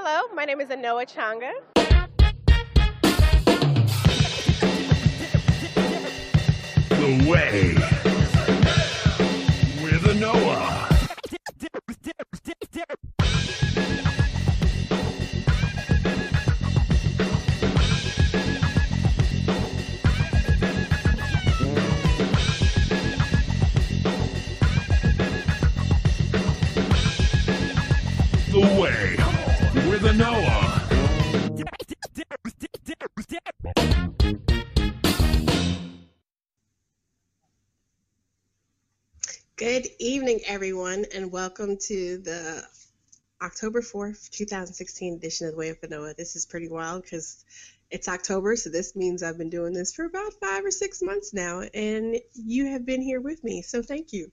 Hello, my name is Anoa Changa. The Way Good evening, everyone, and welcome to the October 4th, 2016 edition of The Way of Anoa. This is pretty wild because it's October, so this means I've been doing this for about five or six months now, and you have been here with me, so thank you.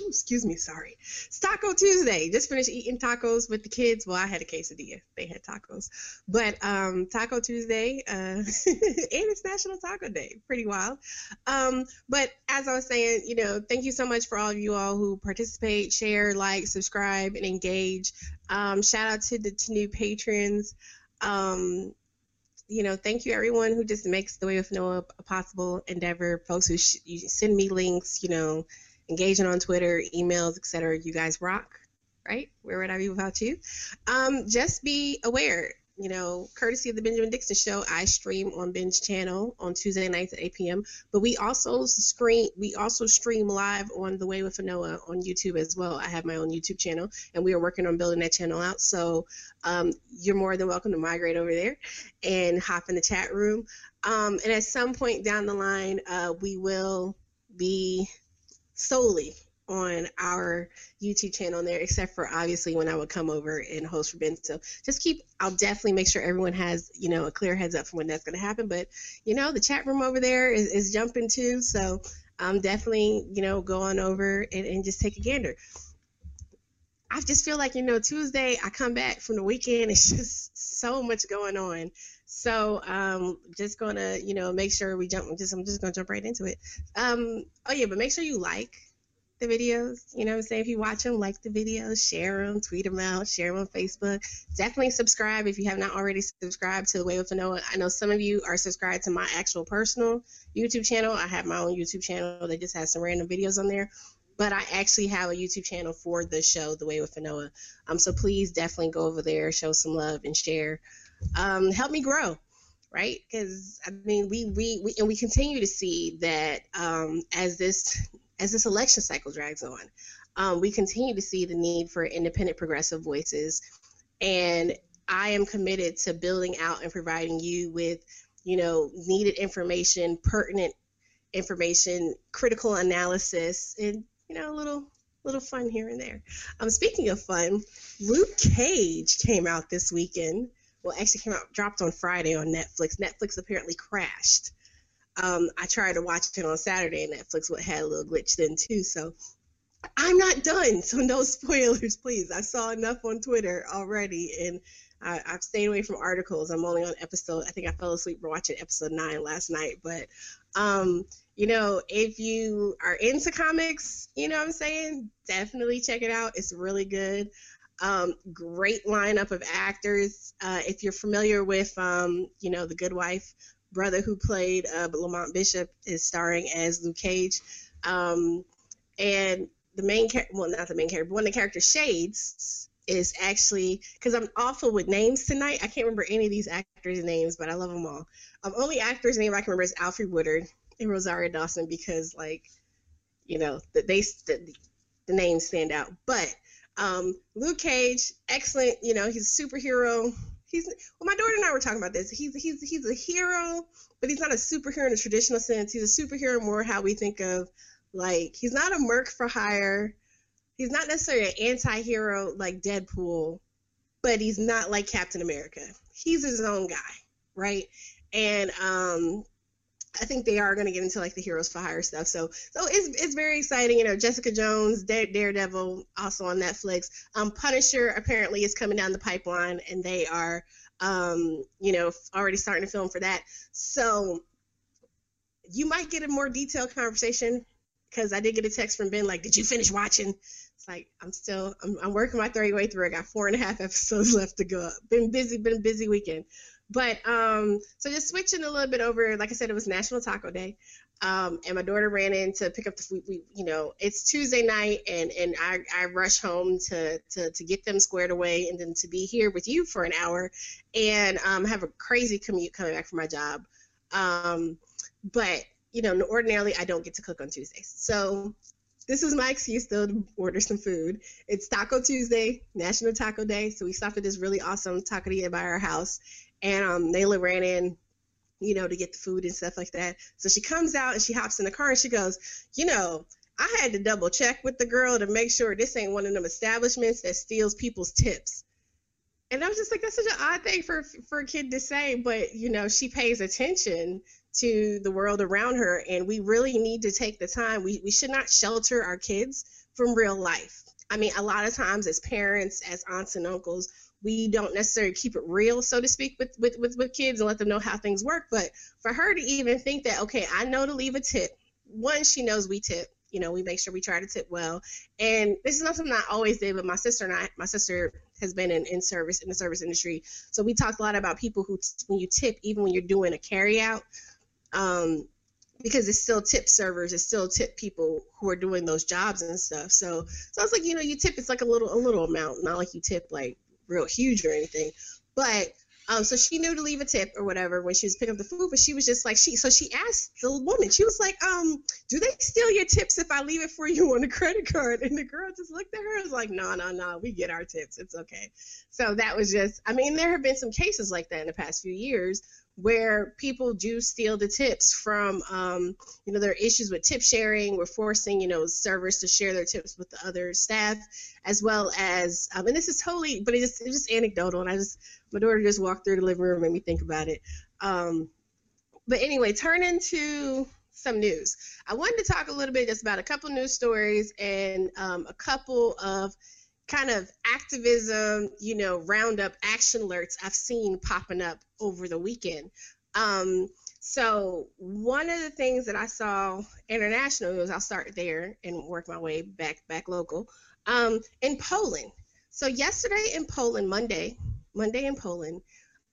Ooh, excuse me, sorry. It's Taco Tuesday. Just finished eating tacos with the kids. Well, I had a quesadilla. They had tacos. But um, Taco Tuesday, uh, and it's National Taco Day. Pretty wild. Um, but as I was saying, you know, thank you so much for all of you all who participate, share, like, subscribe, and engage. Um, shout out to the to new patrons. Um, you know, thank you everyone who just makes the way of Anoa a possible endeavor. Folks who sh- send me links, you know, engaging on Twitter, emails, etc. You guys rock, right? Where would I be without you? Um, just be aware, you know, courtesy of the Benjamin Dixon Show, I stream on Ben's channel on Tuesday nights at 8 p.m. But we also screen, we also stream live on The Way with Anoa on YouTube as well. I have my own YouTube channel, and we are working on building that channel out. So um, you're more than welcome to migrate over there and hop in the chat room. Um, and at some point down the line, uh, we will be solely on our YouTube channel there, except for obviously when I would come over and host for Ben. So just keep, I'll definitely make sure everyone has, you know, a clear heads up for when that's going to happen. But, you know, the chat room over there is, is jumping too. So I'm definitely, you know, go on over and, and just take a gander. I just feel like, you know, Tuesday I come back from the weekend. It's just so much going on. So um, just gonna, you know, make sure we jump. Just I'm just gonna jump right into it. Um, oh yeah, but make sure you like the videos. You know what I'm saying? If you watch them, like the videos, share them, tweet them out, share them on Facebook. Definitely subscribe if you have not already subscribed to the Way with Anoa. I know some of you are subscribed to my actual personal YouTube channel. I have my own YouTube channel that just has some random videos on there. But I actually have a YouTube channel for the show, The Way with Anoa. Um, so please definitely go over there, show some love, and share. Um, help me grow right? Because I mean, we, we we and we continue to see that um, as this as this election cycle drags on, um, we continue to see the need for independent progressive voices, and I am committed to building out and providing you with, you know, needed information, pertinent information, critical analysis, and you know, a little little fun here and there. Um, speaking of fun, Luke Cage came out this weekend well, actually came out dropped on Friday on Netflix. Netflix apparently crashed. Um, I tried to watch it on Saturday, and Netflix had a little glitch then too. So I'm not done. So no spoilers, please. I saw enough on Twitter already, and I, stayed away from articles. I'm only on episode. I think I fell asleep watching episode nine last night, but um, you know, if you are into comics, you know what I'm saying, definitely check it out. It's really good. Um, great lineup of actors. Uh, if you're familiar with, um, you know, the Good Wife brother who played uh, Lemond Bishop is starring as Luke Cage, um, and the main character, well, not the main character, but one of the characters, Shades, is actually because I'm awful with names tonight. I can't remember any of these actors' names, but I love them all. Um, only actor's name I can remember is Alfre Woodard and Rosario Dawson because, like, you know, the, they the, the names stand out. But um, Luke Cage, excellent. You know, he's a superhero. He's well, my daughter and I were talking about this. He's he's he's a hero, but he's not a superhero in a traditional sense. He's a superhero more how we think of like he's not a merc for hire. He's not necessarily an anti-hero like Deadpool, but he's not like Captain America. He's his own guy, right? And um, I think they are going to get into like the heroes for hire stuff. So so it's it's very exciting. You know, Jessica Jones, Dare, Daredevil, also on Netflix. Um, Punisher apparently is coming down the pipeline, and they are um, you know already starting to film for that. So you might get a more detailed conversation because I did get a text from Ben like, "Did you finish watching?" It's like I'm still I'm, I'm working my third way through. I got four and a half episodes left to go. Been busy, been busy weekend. But um, so just switching a little bit over, like I said, it was National Taco Day. Um, and my daughter ran in to pick up the food. We, you know, it's Tuesday night, and and I, I rush home to, to to get them squared away, and then to be here with you for an hour, and um, have a crazy commute coming back from my job. Um, but you know, ordinarily I don't get to cook on Tuesdays, so this is my excuse though to order some food. It's Taco Tuesday, National Taco Day, so we stopped at this really awesome taqueria by our house, and um, Nayla ran in, you know, to get the food and stuff like that. So she comes out and she hops in the car and she goes, you know, I had to double check with the girl to make sure this ain't one of them establishments that steals people's tips. And I was just like, that's such an odd thing for for a kid to say, but you know, she pays attention to the world around her, and we really need to take the time. We we should not shelter our kids from real life. I mean, a lot of times as parents, as aunts and uncles, we don't necessarily keep it real, so to speak, with, with, with, with kids and let them know how things work. But for her to even think that, okay, I know to leave a tip, one, she knows we tip. You know, we make sure we try to tip well. And this is not something I always did, but my sister and I, my sister has been in, in service, in the service industry. So we talked a lot about people who, when you tip, even when you're doing a carry out, um, because it's still tip servers, it's still tip people who are doing those jobs and stuff. So, so I was like, you know, you tip it's like a little a little amount, not like you tip like real huge or anything. But um, so she knew to leave a tip or whatever when she was picking up the food, but she was just like she. So she asked the woman. She was like, um, "Do they steal your tips if I leave it for you on the credit card?" And the girl just looked at her and was like, "No, no, no, we get our tips. It's okay." So that was just. I mean, there have been some cases like that in the past few years where people do steal the tips from um, you know there are issues with tip sharing we're forcing you know servers to share their tips with the other staff as well as um, and this is totally but it's it's just anecdotal and i just my daughter just walked through the living room and made me think about it um, but anyway turn into some news i wanted to talk a little bit just about a couple news stories and um, a couple of kind of activism, you know, roundup action alerts I've seen popping up over the weekend. Um, so one of the things that I saw international was I'll start there and work my way back back local. Um, in Poland. So yesterday in Poland, Monday, Monday in Poland,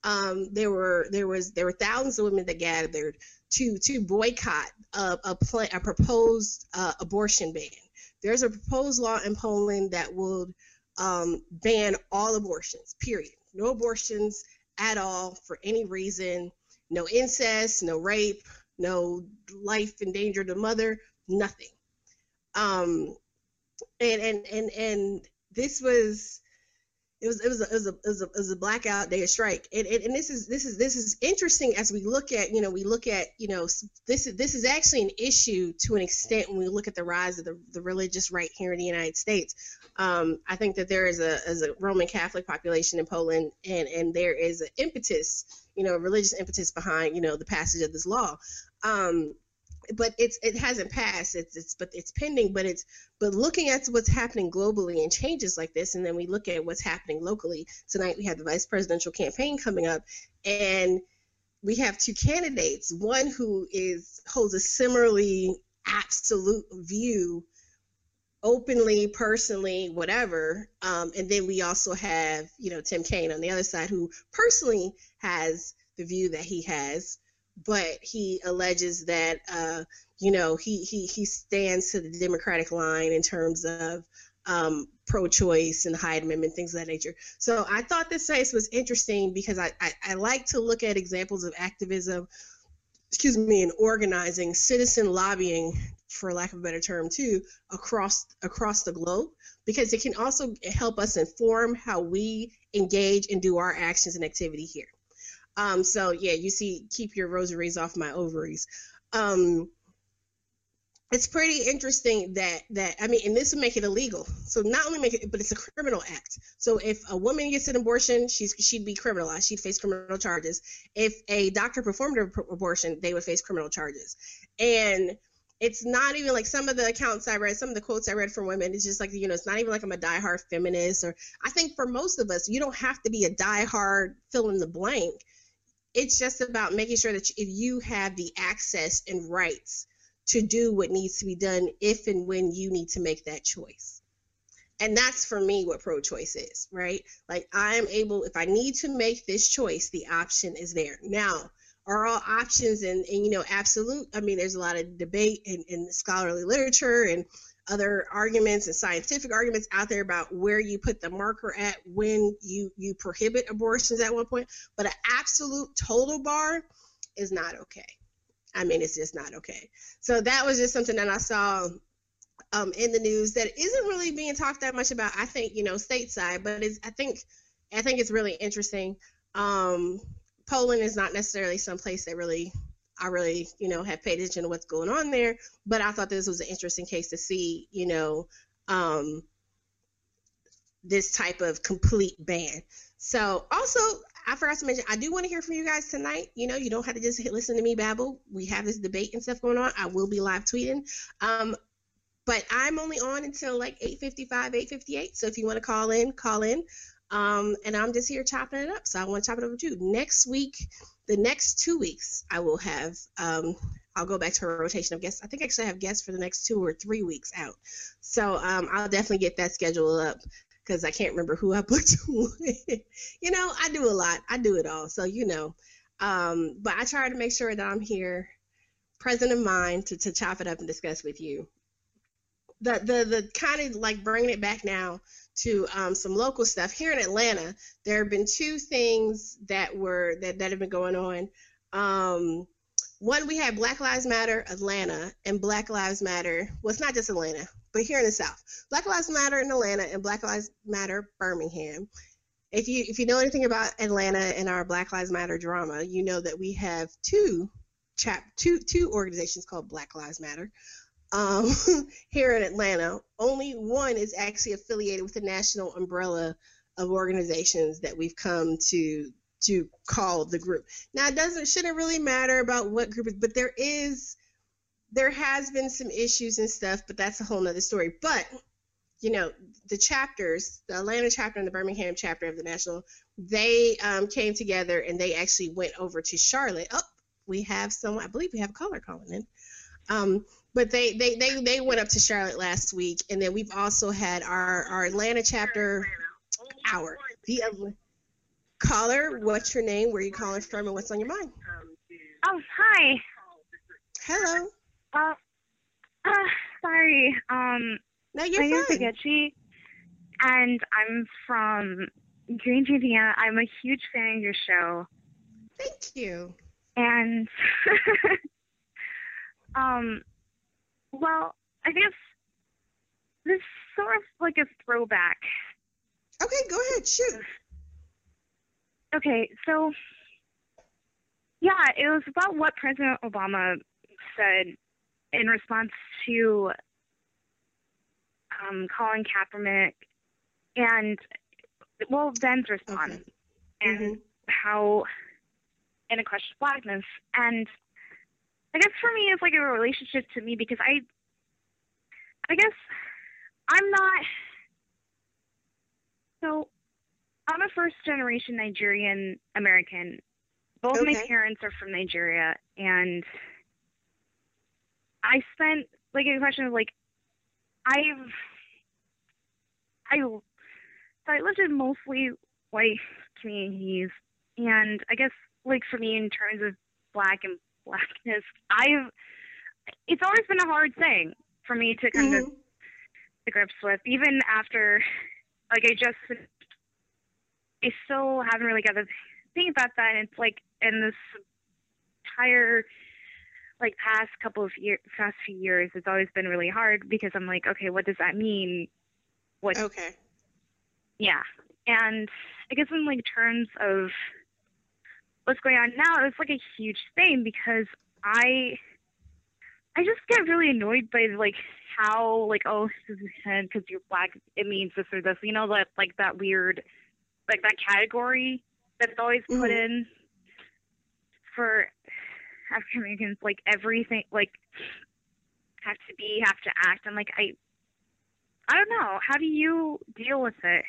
um, there were there was there were thousands of women that gathered to to boycott a a, a proposed uh, abortion ban. There's a proposed law in Poland that would um, ban all abortions, period. No abortions at all for any reason. No incest, no rape, no life in danger to mother, nothing. Um, and and and and this was it was it was a, it was a, it was a, it was a blackout day of strike. And, and, and this is this is this is interesting as we look at you know we look at you know this is this is actually an issue to an extent when we look at the rise of the, the religious right here in the United States. Um, I think that there is a, is a Roman Catholic population in Poland and and there is an impetus you know religious impetus behind you know the passage of this law. Um, but it's it hasn't passed. It's it's but it's pending. But it's but looking at what's happening globally and changes like this, and then we look at what's happening locally. Tonight we have the vice presidential campaign coming up, and we have two candidates. One who is holds a similarly absolute view openly, personally, whatever. Um, and then we also have, you know, Tim Kaine on the other side, who personally has the view that he has but he alleges that uh, you know he, he he stands to the Democratic line in terms of um, pro-choice and Hyde Amendment, things of that nature. So I thought this case was interesting because I, I, I like to look at examples of activism, excuse me, and organizing, citizen lobbying, for lack of a better term, too, across across the globe because it can also help us inform how we engage and do our actions and activity here. Um, so yeah, you see, keep your rosaries off my ovaries. Um, it's pretty interesting that that I mean, and this would make it illegal. So not only make it, but it's a criminal act. So if a woman gets an abortion, she's she'd be criminalized. She'd face criminal charges. If a doctor performed an abortion, they would face criminal charges. And it's not even like some of the accounts I read, some of the quotes I read from women. It's just like you know, it's not even like I'm a diehard feminist, or I think for most of us, you don't have to be a diehard fill in the blank it's just about making sure that if you have the access and rights to do what needs to be done if and when you need to make that choice. And that's for me what pro choice is, right? Like I am able, if I need to make this choice, the option is there. Now, are all options and, and you know, absolute? I mean, there's a lot of debate in, in scholarly literature and other arguments and scientific arguments out there about where you put the marker at when you you prohibit abortions at one point but an absolute total bar is not okay. I mean it's just not okay. So that was just something that i saw um, in the news that isn't really being talked that much about i think you know stateside but it's i think i think it's really interesting. Um, poland is not necessarily some place that really I really, you know, have paid attention to what's going on there. But I thought this was an interesting case to see, you know, um, this type of complete ban. So also, I forgot to mention, I do want to hear from you guys tonight. You know, you don't have to just listen to me babble. We have this debate and stuff going on. I will be live tweeting. Um, but I'm only on until like 8:55, 8:58. So if you want to call in, call in. Um, and I'm just here chopping it up. So I want to chop it up with you. Next week, the next two weeks, I will have, um, I'll go back to a rotation of guests. I think actually have guests for the next two or three weeks out. So um, I'll definitely get that schedule up because I can't remember who I booked you know, I do a lot. I do it all. So, you know, um, but I try to make sure that I'm here present in mind to, to chop it up and discuss with you. The, the, the kind of like bringing it back now to um, some local stuff here in Atlanta. There have been two things that were that, that have been going on. Um, one, we have Black Lives Matter Atlanta and Black Lives Matter. Well, it's not just Atlanta, but here in the South, Black Lives Matter in Atlanta and Black Lives Matter Birmingham. If you if you know anything about Atlanta and our Black Lives Matter drama, you know that we have two chap two two organizations called Black Lives Matter um, here in Atlanta. Only one is actually affiliated with the national umbrella of organizations that we've come to to call the group. Now it doesn't shouldn't really matter about what group but there is there has been some issues and stuff, but that's a whole nother story. But you know, the chapters, the Atlanta chapter and the Birmingham chapter of the National, they um, came together and they actually went over to Charlotte. Oh, we have some, I believe we have a caller calling in. Um, but they, they they they went up to Charlotte last week, and then we've also had our our Atlanta chapter hour. The caller, what's your name? Where are you calling from, and what's on your mind? Oh, hi. Hello. Uh, uh sorry. Um, no, you're my name's fine. Agechi, and I'm from Green, Indiana. I'm a huge fan of your show, Thank you. and um, well, I guess this is sort of like a throwback. Okay, go ahead. Shoot. Okay, so yeah, it was about what President Obama said in response to um, Colin Kaepernick and well Ben's response Okay. and Mhm. how in a question of blackness and I guess for me it's like a relationship to me because I I guess I'm not so I'm a first generation Nigerian American. Both my parents are from Nigeria and I spent like a question of like I've I so I lived in mostly white communities and I guess like for me in terms of black and blackness, I've it's always been a hard thing for me to kind to Mhm. the grips with, even after like I just I still haven't really got to think about that and it's like in this entire like past couple of years past few years it's always been really hard because I'm like, okay, what does that mean? What Okay. yeah. And I guess in like terms of what's going on now, it's like a huge thing because I I just get really annoyed by like how like oh because you're black it means this or this you know that like that weird like that category that's always put Mhm. in for African Americans like everything like have to be have to act and like I I don't know how do you deal with it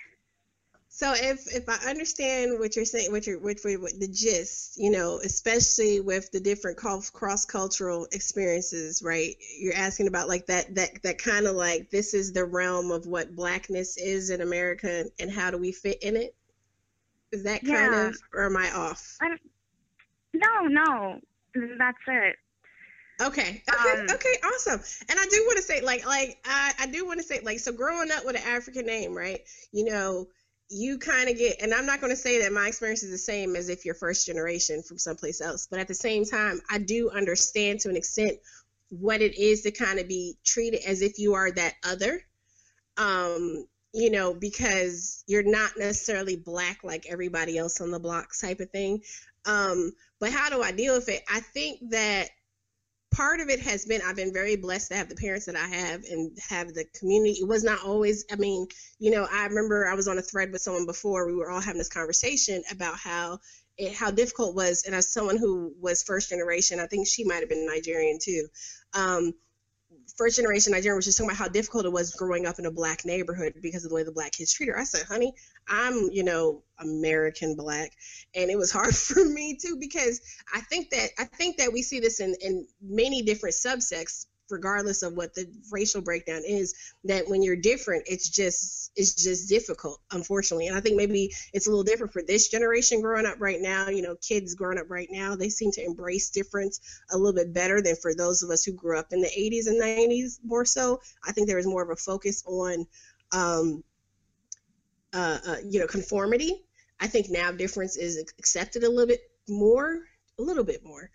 So if if I understand what you're saying, what you're what, what, the gist, you know, especially with the different cross cultural experiences, right? You're asking about like that that that kind of like this is the realm of what blackness is in America and how do we fit in it? Is that kind Yeah. of or am I off? No, no, that's it. Okay. Okay. Um, okay. Awesome. And I do want to say, like, like I, I do want to say, like, so growing up with an African name, right? You know, you kind of get, and I'm not going to say that my experience is the same as if you're first generation from someplace else, but at the same time, I do understand to an extent what it is to kind of be treated as if you are that other. Um, you know, because you're not necessarily black like everybody else on the block type of thing. Um, but how do I deal with it? I think that part of it has been I've been very blessed to have the parents that I have and have the community. It was not always, I mean, you know, I remember I was on a thread with someone before. We were all having this conversation about how it, how difficult was. And as someone who was first generation, I think she might have been Nigerian too. Um, first generation Nigerian was just talking about how difficult it was growing up in a black neighborhood because of the way the black kids treat her. I said, honey, I'm, you know, American black. And it was hard for me too because I think that I think that we see this in, in many different subsects, regardless of what the racial breakdown is, that when you're different, it's just it's just difficult, unfortunately. And I think maybe it's a little different for this generation growing up right now. You know, kids growing up right now, they seem to embrace difference a little bit better than for those of us who grew up in the 80s and 90s more so. I think there was more of a focus on um, uh, uh, you know, conformity. I think now difference is accepted a little bit more, a little bit more.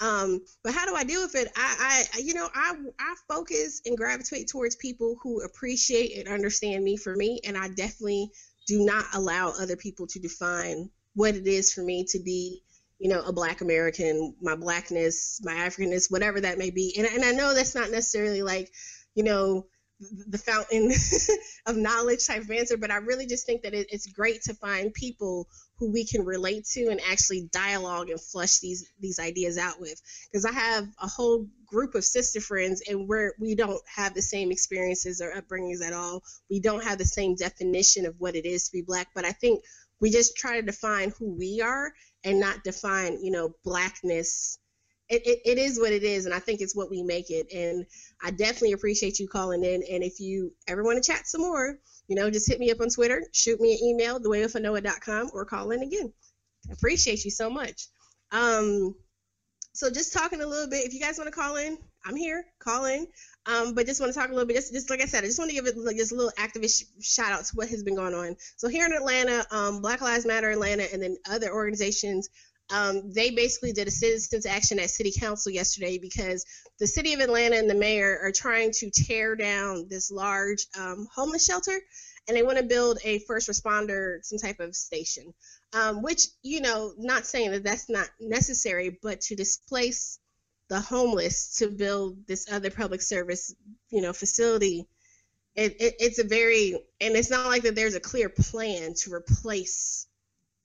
Um, but how do I deal with it? I, I, you know, I, I focus and gravitate towards people who appreciate and understand me for me, and I definitely do not allow other people to define what it is for me to be, you know, a Black American, my blackness, my Africanness, whatever that may be. And, and I know that's not necessarily like, you know, the fountain of knowledge type of answer, but I really just think that it, it's great to find people who we can relate to and actually dialogue and flush these these ideas out with. Because I have a whole group of sister friends, and we're we don't have the same experiences or upbringings at all. We don't have the same definition of what it is to be black, but I think we just try to define who we are and not define, you know, blackness. It, it, it is what it is, and I think it's what we make it. And I definitely appreciate you calling in. And if you ever want to chat some more, you know, just hit me up on Twitter, shoot me an email, thewayofanoa.com, or call in again. Appreciate you so much. Um, so just talking a little bit, if you guys want to call in, I'm here, call in. Um, but just want to talk a little bit, just, just like I said, I just want to give it like just a little activist shout out to what has been going on. So here in Atlanta, um, Black Lives Matter Atlanta, and then other organizations, um, they basically did a citizens action at City Council yesterday because the city of Atlanta and the mayor are trying to tear down this large um, homeless shelter, and they want to build a first responder some type of station. Um, which you know, not saying that that's not necessary, but to displace the homeless to build this other public service, you know, facility. It, it, it's a very, and it's not like that there's a clear plan to replace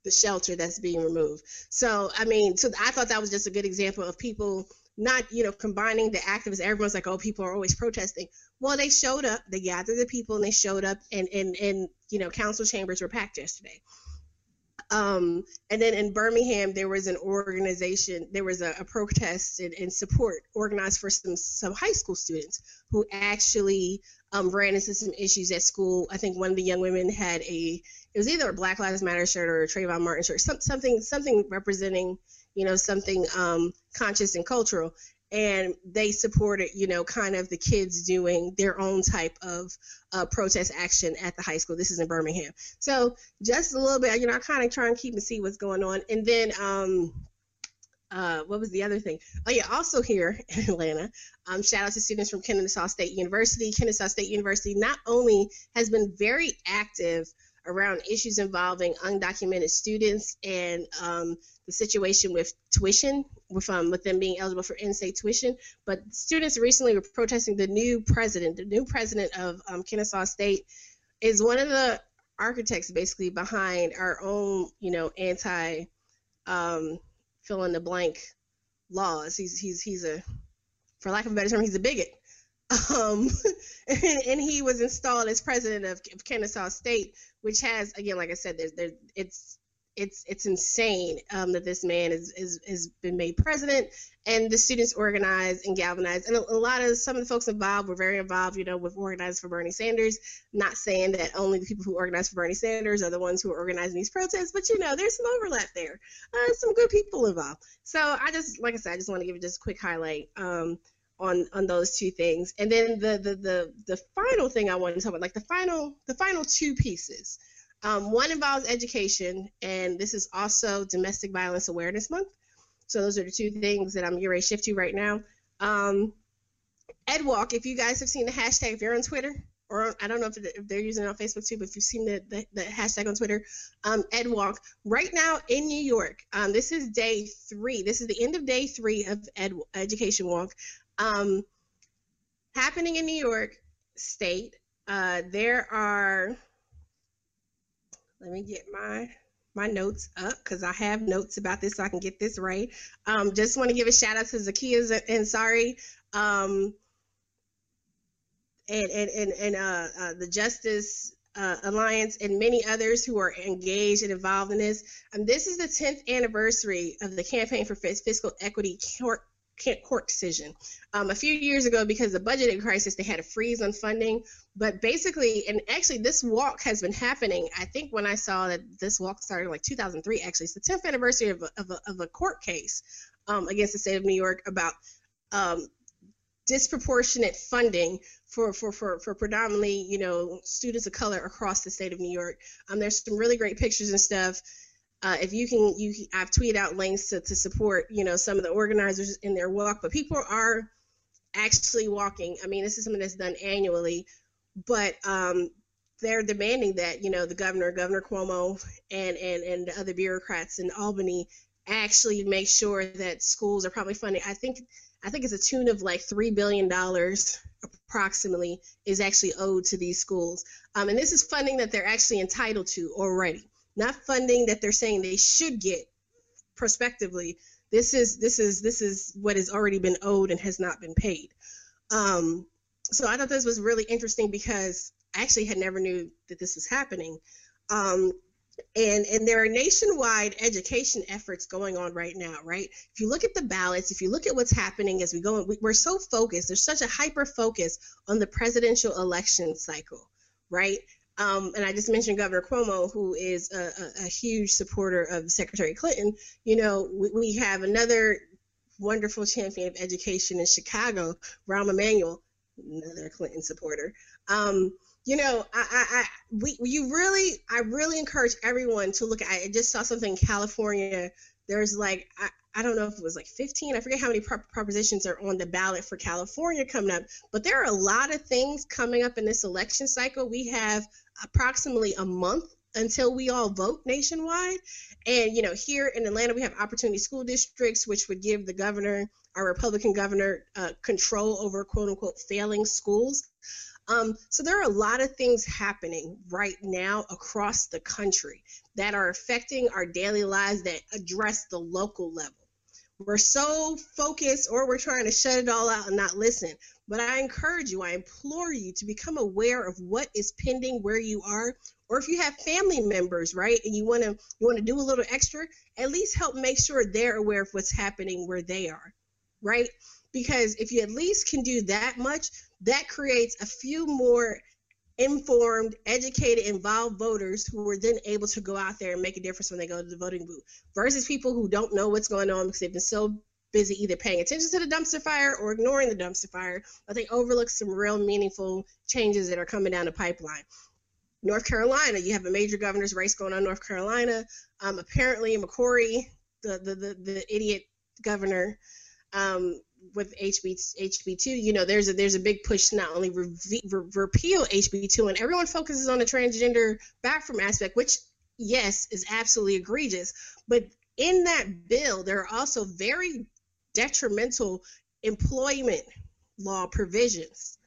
the shelter that's being removed. So, I mean, so I thought that was just a good example of people not, you know, combining the activists. Everyone's like, oh, people are always protesting. Well, they showed up, they gathered the people, and they showed up, and and and you know, council chambers were packed yesterday. Um, and then in Birmingham, there was an organization, there was a, a protest and, and, support organized for some some high school students who actually um, ran into some issues at school. I think one of the young women had a it was either a Black Lives Matter shirt or a Trayvon Martin shirt, some, something something representing you know something um, conscious and cultural. And they supported, you know, kind of the kids doing their own type of uh, protest action at the high school. This is in Birmingham. So just a little bit, you know, I kind of try and keep and see what's going on. And then, um, uh, what was the other thing? Oh yeah, also here in Atlanta, um, shout out to students from Kennesaw State University. Kennesaw State University not only has been very active around issues involving undocumented students and um, the situation with tuition, with um, with them being eligible for in-state tuition. But students recently were protesting the new president. The new president of um, Kennesaw State is one of the architects, basically behind our own, you know, anti um, fill in the blank laws. He's he's he's a, for lack of a better term, he's a bigot. Um, and, and, he was installed as president of, of Kennesaw State, which has, again, like I said, there, it's it's it's insane um, that this man is, is has been made president and the students organized and galvanized. And a, a, lot of some of the folks involved were very involved you know with organized for bernie sanders. Not saying that only the people who organized for bernie sanders are the ones who are organizing these protests but you know there's some overlap there uh, some good people involved. So i just like i said i just want to give you just a quick highlight. Um, on on those two things and then the the the, the final thing i want to talk about like the final the final two pieces um, one involves education, and this is also Domestic Violence Awareness Month. So those are the two things that I'm getting ready to shift to right now. Um, EdWalk, if you guys have seen the hashtag, if you're on Twitter, or I don't know if they're using it on Facebook too, but if you've seen the, the, the hashtag on Twitter, um, EdWalk, right now in New York, um, this is day three. This is the end of day three of Ed Education Walk. Um, happening in New York State, uh, there are let me get my my notes up because I have notes about this so I can get this right. Um, just want to give a shout out to Zakiyah Ansari um, and and and, and uh, uh, the Justice uh, Alliance and many others who are engaged and involved in this. Um, this is the 10th anniversary of the Campaign for Fiscal Equity court, court decision. Um, a few years ago, because of the budgeting crisis, they had a freeze on funding. But basically, and actually, this walk has been happening. I think when I saw that this walk started in like 2003, actually, it's the 10th anniversary of a, of a, of a court case um, against the state of New York about um, disproportionate funding for, for, for, for predominantly, you know, students of color across the state of New York. Um, there's some really great pictures and stuff uh, if you can, you I've tweeted out links to, to support, you know, some of the organizers in their walk, but people are actually walking. I mean, this is something that's done annually, but um, they're demanding that, you know, the governor, Governor Cuomo, and and and the other bureaucrats in Albany actually make sure that schools are probably funding. I think I think it's a tune of like three billion dollars approximately is actually owed to these schools, um, and this is funding that they're actually entitled to already not funding that they're saying they should get prospectively. This is this is this is what has already been owed and has not been paid. Um, so I thought this was really interesting because I actually had never knew that this was happening. Um, and and there are nationwide education efforts going on right now right if you look at the ballots if you look at what's happening as we go we're so focused there's such a hyper focus on the presidential election cycle right um, and I just mentioned Governor Cuomo, who is a, a, a huge supporter of Secretary Clinton. You know, we, we, have another wonderful champion of education in Chicago, Rahm Emanuel, another Clinton supporter. Um, you know, I, I, I, we, you really, I really encourage everyone to look at. I just saw something in California. There's like, I don't know if it was like 15. I forget how many propositions are on the ballot for California coming up, but there are a lot of things coming up in this election cycle. We have approximately a month until we all vote nationwide. And, you know, here in Atlanta, we have opportunity school districts, which would give the governor, our Republican governor, uh, control over quote unquote failing schools. Um, so there are a lot of things happening right now across the country that are affecting our daily lives that address the local level. We're so focused, or we're trying to shut it all out and not listen. But I encourage you, I implore you to become aware of what is pending where you are, or if you have family members, right, and you want to you want to do a little extra, at least help make sure they're aware of what's happening where they are, right? Because if you at least can do that much, that creates a few more informed, educated, involved voters who are then able to go out there and make a difference when they go to the voting booth versus people who don't know what's going on because they've been so busy either paying attention to the dumpster fire or ignoring the dumpster fire, but they overlook some real meaningful changes that are coming down the pipeline. North Carolina, you have a major governor's race going on in North Carolina. Um, apparently, McCrory, the, the, the, the idiot governor, um, with HB HB2, you know, there's a there's a big push to not only re- re- repeal HB2, and everyone focuses on the transgender bathroom aspect, which yes is absolutely egregious, but in that bill, there are also very detrimental employment law provisions,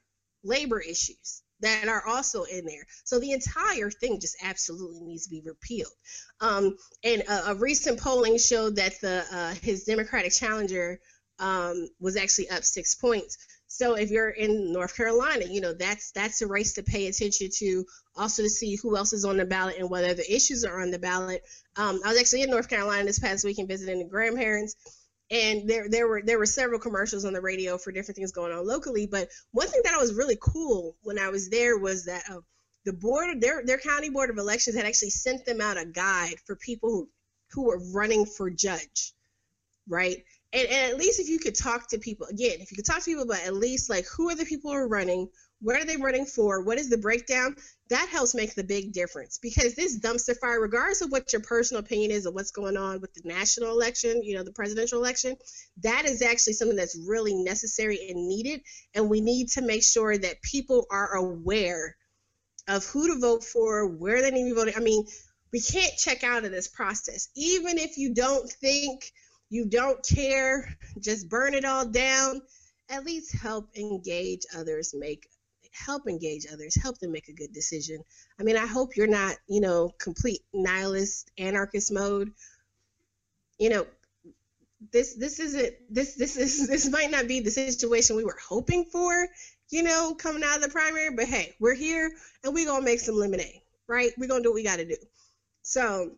labor issues that are also in there. So the entire thing just absolutely needs to be repealed. Um, and a, a, recent polling showed that the uh, his Democratic challenger um, was actually up six points. So if you're in North Carolina, you know that's that's a race to pay attention to, also to see who else is on the ballot and whether the issues are on the ballot. Um, I was actually in North Carolina this past weekend visiting the grandparents, and there there were there were several commercials on the radio for different things going on locally. But one thing that was really cool when I was there was that uh, the board their their county board of elections had actually sent them out a guide for people who who were running for judge, right? And, and at least if you could talk to people again, if you could talk to people about at least like who are the people who are running, what are they running for, what is the breakdown, that helps make the big difference because this dumpster fire, regardless of what your personal opinion is of what's going on with the national election, you know, the presidential election, that is actually something that's really necessary and needed. And we need to make sure that people are aware of who to vote for, where they need to be voting. I mean, we can't check out of this process. Even if you don't think you don't care, just burn it all down. At least help engage others, make help engage others, help them make a good decision. I mean, I hope you're not, you know, complete nihilist, anarchist mode. You know, this this isn't this this is this might not be the situation we were hoping for, you know, coming out of the primary, but hey, we're here and we're gonna make some lemonade, right? We're gonna do what we gotta do. So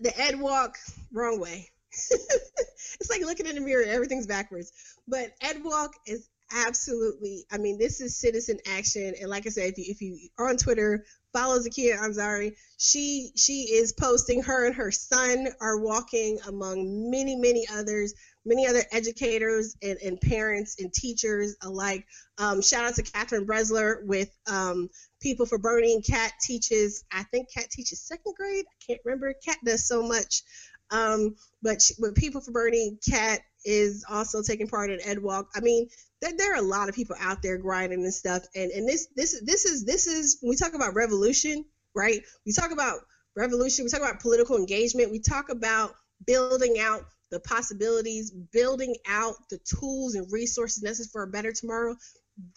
the ed walk, wrong way. it's like looking in the mirror, everything's backwards. But Ed Walk is absolutely, I mean, this is citizen action. And like I said, if you, if you are on Twitter, follow Zakiyah Ansari. She she is posting her and her son are walking among many, many others, many other educators and, and parents and teachers alike. Um, shout out to Catherine Brezler with um, People for Bernie. Kat teaches, I think Kat teaches second grade. I can't remember. Kat does so much. Um, but she, with People for Bernie, Kat is also taking part in Ed Walk. I mean, there, there, are a lot of people out there grinding and stuff. And and this this this is this is when we talk about revolution, right? We talk about revolution. We talk about political engagement. We talk about building out the possibilities, building out the tools and resources necessary for a better tomorrow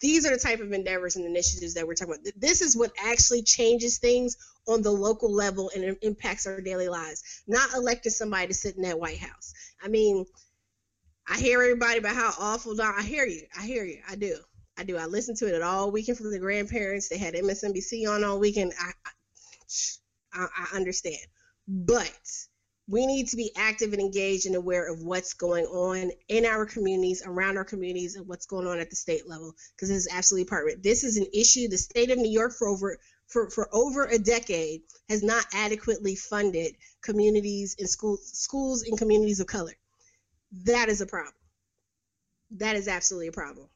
these are the type of endeavors and initiatives that we're talking about. This is what actually changes things on the local level and impacts our daily lives, not electing somebody to sit in that White House. I mean, I hear everybody about how awful. I hear you. I hear you. I do. I do. I listen to it all weekend from the grandparents. They had MSNBC on all weekend. I, I, I understand, but we need to be active and engaged and aware of what's going on in our communities, around our communities, and what's going on at the state level, because this is absolutely part of. This is an issue. The state of New York for over for, for over a decade has not adequately funded communities and school, schools and communities of color. That is a problem. That is absolutely a problem.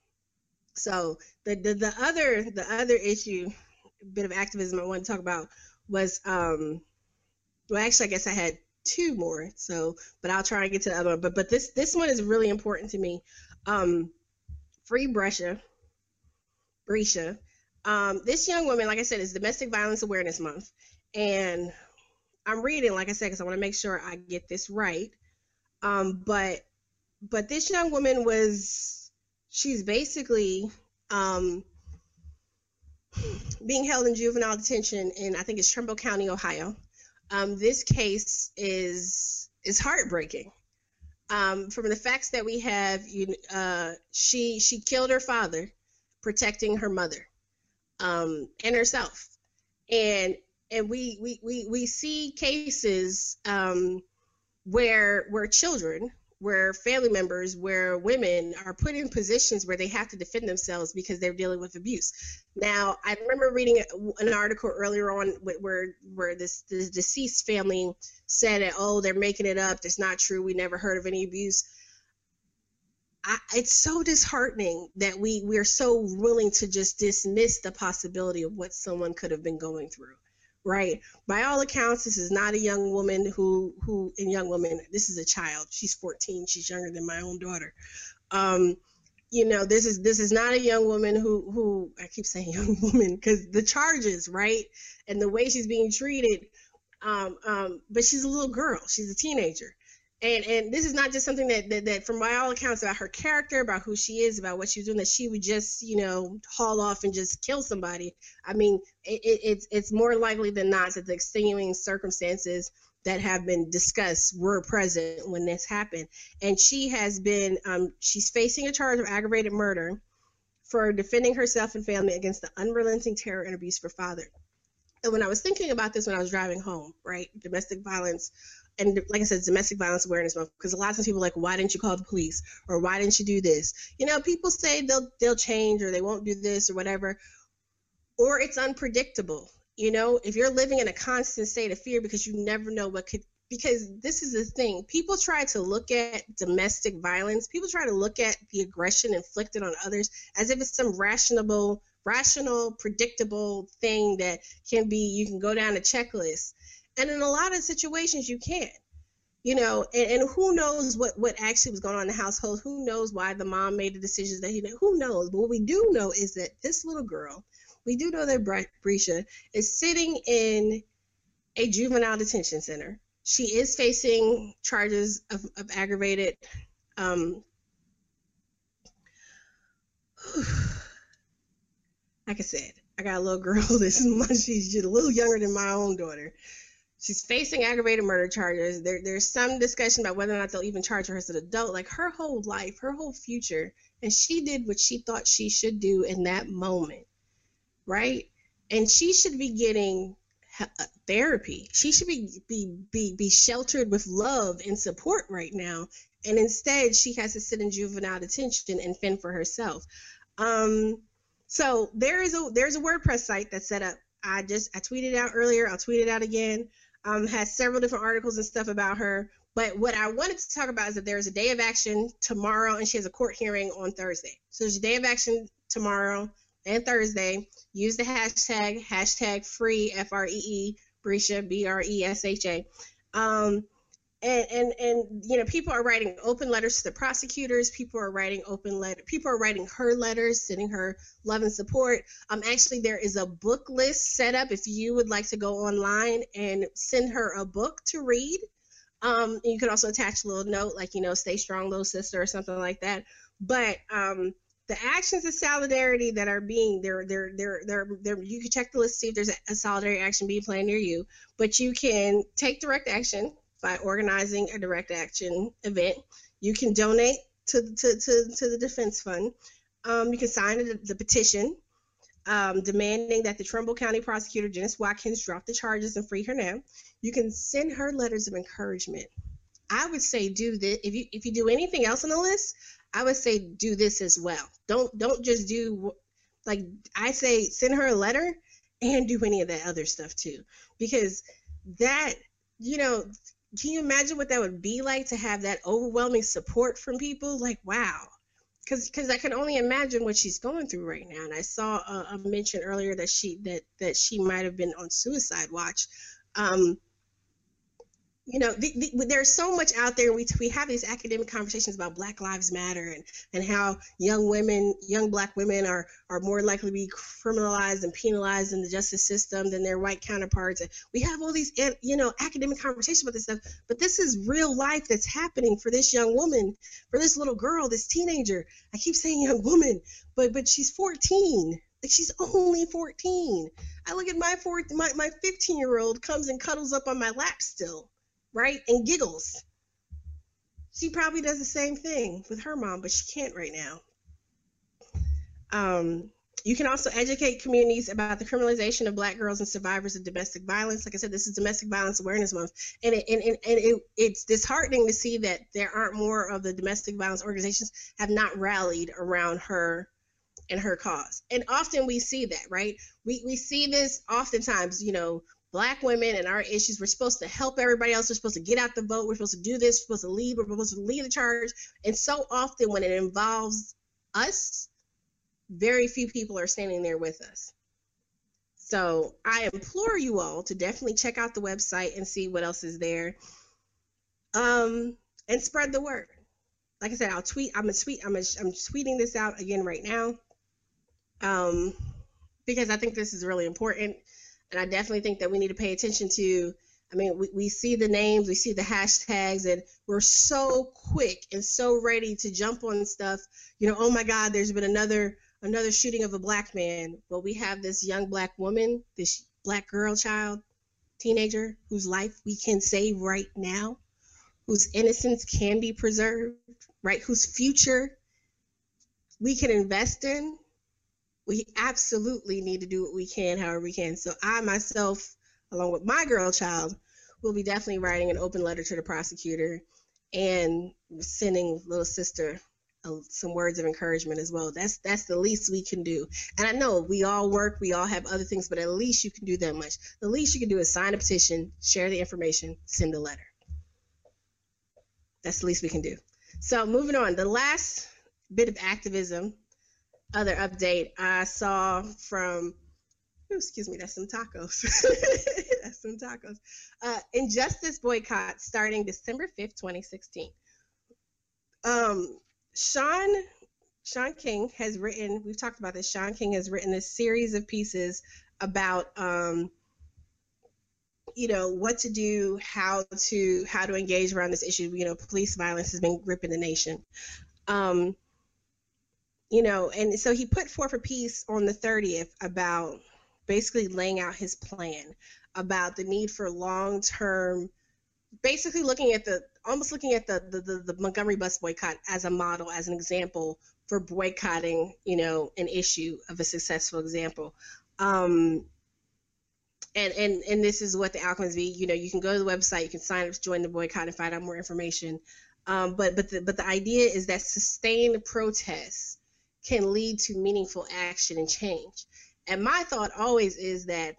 So the, the, the other the other issue, bit of activism I want to talk about was um well actually I guess I had two more. So, but I'll try and get to the other one. But but this this one is really important to me. Um, free Bresha, Bresha. Um, this young woman, like I said, is Domestic Violence Awareness Month, and I'm reading, like I said, because I want to make sure I get this right. Um, but but this young woman was she's basically um, being held in juvenile detention in I think it's Trumbull County, Ohio. Um, this case is is heartbreaking. Um, from the facts that we have, you, uh, she she killed her father, protecting her mother, um, and herself, and and we we we, we see cases um, where where children where family members, where women are put in positions where they have to defend themselves because they're dealing with abuse. Now, I remember reading an article earlier on where where this, the deceased family said, that, "Oh, they're making it up. That's not true. We never heard of any abuse." I, it's so disheartening that we we're so willing to just dismiss the possibility of what someone could have been going through right? By all accounts, this is not a young woman who who and young woman. This is a child. She's 14. She's younger than my own daughter. Um, you know, this is this is not a young woman who who I keep saying young woman because the charges, right, and the way she's being treated. Um, um, but she's a little girl. She's a teenager and and this is not just something that, that that from all accounts about her character about who she is about what she's doing that she would just you know haul off and just kill somebody i mean it, it, it's it's more likely than not that the extenuating circumstances that have been discussed were present when this happened and she has been um, she's facing a charge of aggravated murder for defending herself and family against the unrelenting terror and abuse her father. And when I was thinking about this when I was driving home, right, domestic violence, and like I said, domestic violence awareness month, because a lot of times people are like, why didn't you call the police, or why didn't you do this? You know, people say they'll they'll change or they won't do this or whatever, or it's unpredictable. You know, if you're living in a constant state of fear because you never know what could because this is the thing people try to look at domestic violence people try to look at the aggression inflicted on others as if it's some rational rational predictable thing that can be you can go down a checklist and in a lot of situations you can't you know and, and who knows what what actually was going on in the household who knows why the mom made the decisions that he did who knows but what we do know is that this little girl we do know that Bresha is sitting in a juvenile detention center she is facing charges of, of aggravated um, like I said, I got a little girl this month. She's just a little younger than my own daughter. She's facing aggravated murder charges. There, there's some discussion about whether or not they'll even charge her as an adult. Like her whole life, her whole future, and she did what she thought she should do in that moment, right? And she should be getting uh, therapy. She should be, be be be sheltered with love and support right now. And instead, she has to sit in juvenile detention and fend for herself. Um, so there is a there's a WordPress site that's set up. I just I tweeted out earlier. I'll tweet it out again. Um, has several different articles and stuff about her. But what I wanted to talk about is that there's a day of action tomorrow, and she has a court hearing on Thursday. So there's a day of action tomorrow and Thursday. Use the hashtag hashtag free F R E E Bresha B R E S H A. Um, and, and and you know people are writing open letters to the prosecutors. People are writing open letter people are writing her letters sending her love and support. Um actually there is a book list set up if you would like to go online and send her a book to read. Um you could also attach a little note like you know stay strong little sister or something like that. But um the actions of solidarity that are being there there there there you can check the list see if there's a solidarity action being planned near you. But you can take direct action by organizing a direct action event you can donate to to to, to the defense fund um, you can sign the, the petition um, demanding that the Trumbull County prosecutor Dennis Watkins drop the charges and free her now. You can send her letters of encouragement. I would say do this if you if you do anything else on the list. I would say do this as well. Don't don't just do like I say send her a letter and do any of that other stuff too because that you know can you imagine what that would be like to have that overwhelming support from people? Like wow. Because I can only imagine what she's going through right now. And I saw a, a mention earlier that she that that she might have been on suicide watch. Um you know, the, the, there's so much out there. We we have these academic conversations about Black Lives Matter and and how young women, young Black women, are are more likely to be criminalized and penalized in the justice system than their white counterparts. And we have all these you know academic conversations about this stuff, but this is real life that's happening for this young woman, for this little girl, this teenager. I keep saying young woman, but but she's 14. Like she's only 14. I look at my four, my my 15 year old comes and cuddles up on my lap still right? And giggles. She probably does the same thing with her mom, but she can't right now. Um, you can also educate communities about the criminalization of black girls and survivors of domestic violence. Like I said, this is Domestic Violence Awareness Month. And, it, and, and, and it, it's disheartening to see that there aren't more of the domestic violence organizations have not rallied around her and her cause. And often we see that, right? We, we see this oftentimes, you know, black women and our issues. We're supposed to help everybody else. We're supposed to get out the vote. We're supposed to do this. We're supposed to lead. We're supposed to lead the charge. And so often when it involves us, very few people are standing there with us. So I implore you all to definitely check out the website and see what else is there. Um, and spread the word. Like I said, I'll tweet. I'm a tweet. I'm a, I'm tweeting this out again right now. Um, because I think this is really important and I definitely think that we need to pay attention to. I mean, we, we see the names, we see the hashtags, and we're so quick and so ready to jump on stuff. You know, oh my God, there's been another another shooting of a black man. Well, we have this young black woman, this black girl child, teenager, whose life we can save right now, whose innocence can be preserved, right? Whose future we can invest in we absolutely need to do what we can, however we can. So I myself, along with my girl child, will be definitely writing an open letter to the prosecutor and sending little sister uh, some words of encouragement as well. That's that's the least we can do. And I know we all work, we all have other things, but at least you can do that much. The least you can do is sign a petition, share the information, send a letter. That's the least we can do. So moving on, the last bit of activism, other update I saw from, oh, excuse me, that's some tacos. that's some tacos. Uh, injustice boycott starting December 5th, 2016. Um, Sean Shaun King has written. We've talked about this. Shaun King has written a series of pieces about, um, you know, what to do, how to how to engage around this issue. You know, police violence has been gripping the nation. Um, you know, and so he put forth a piece on the 30th about basically laying out his plan about the need for long term basically looking at the almost looking at the, the, the, the, Montgomery bus boycott as a model, as an example for boycotting, you know, an issue of a successful example. Um, and, and, and this is what the outcomes be. You know, you can go to the website, you can sign up to join the boycott and find out more information. Um, but but the, but the idea is that sustained protests can lead to meaningful action and change. And my thought always is that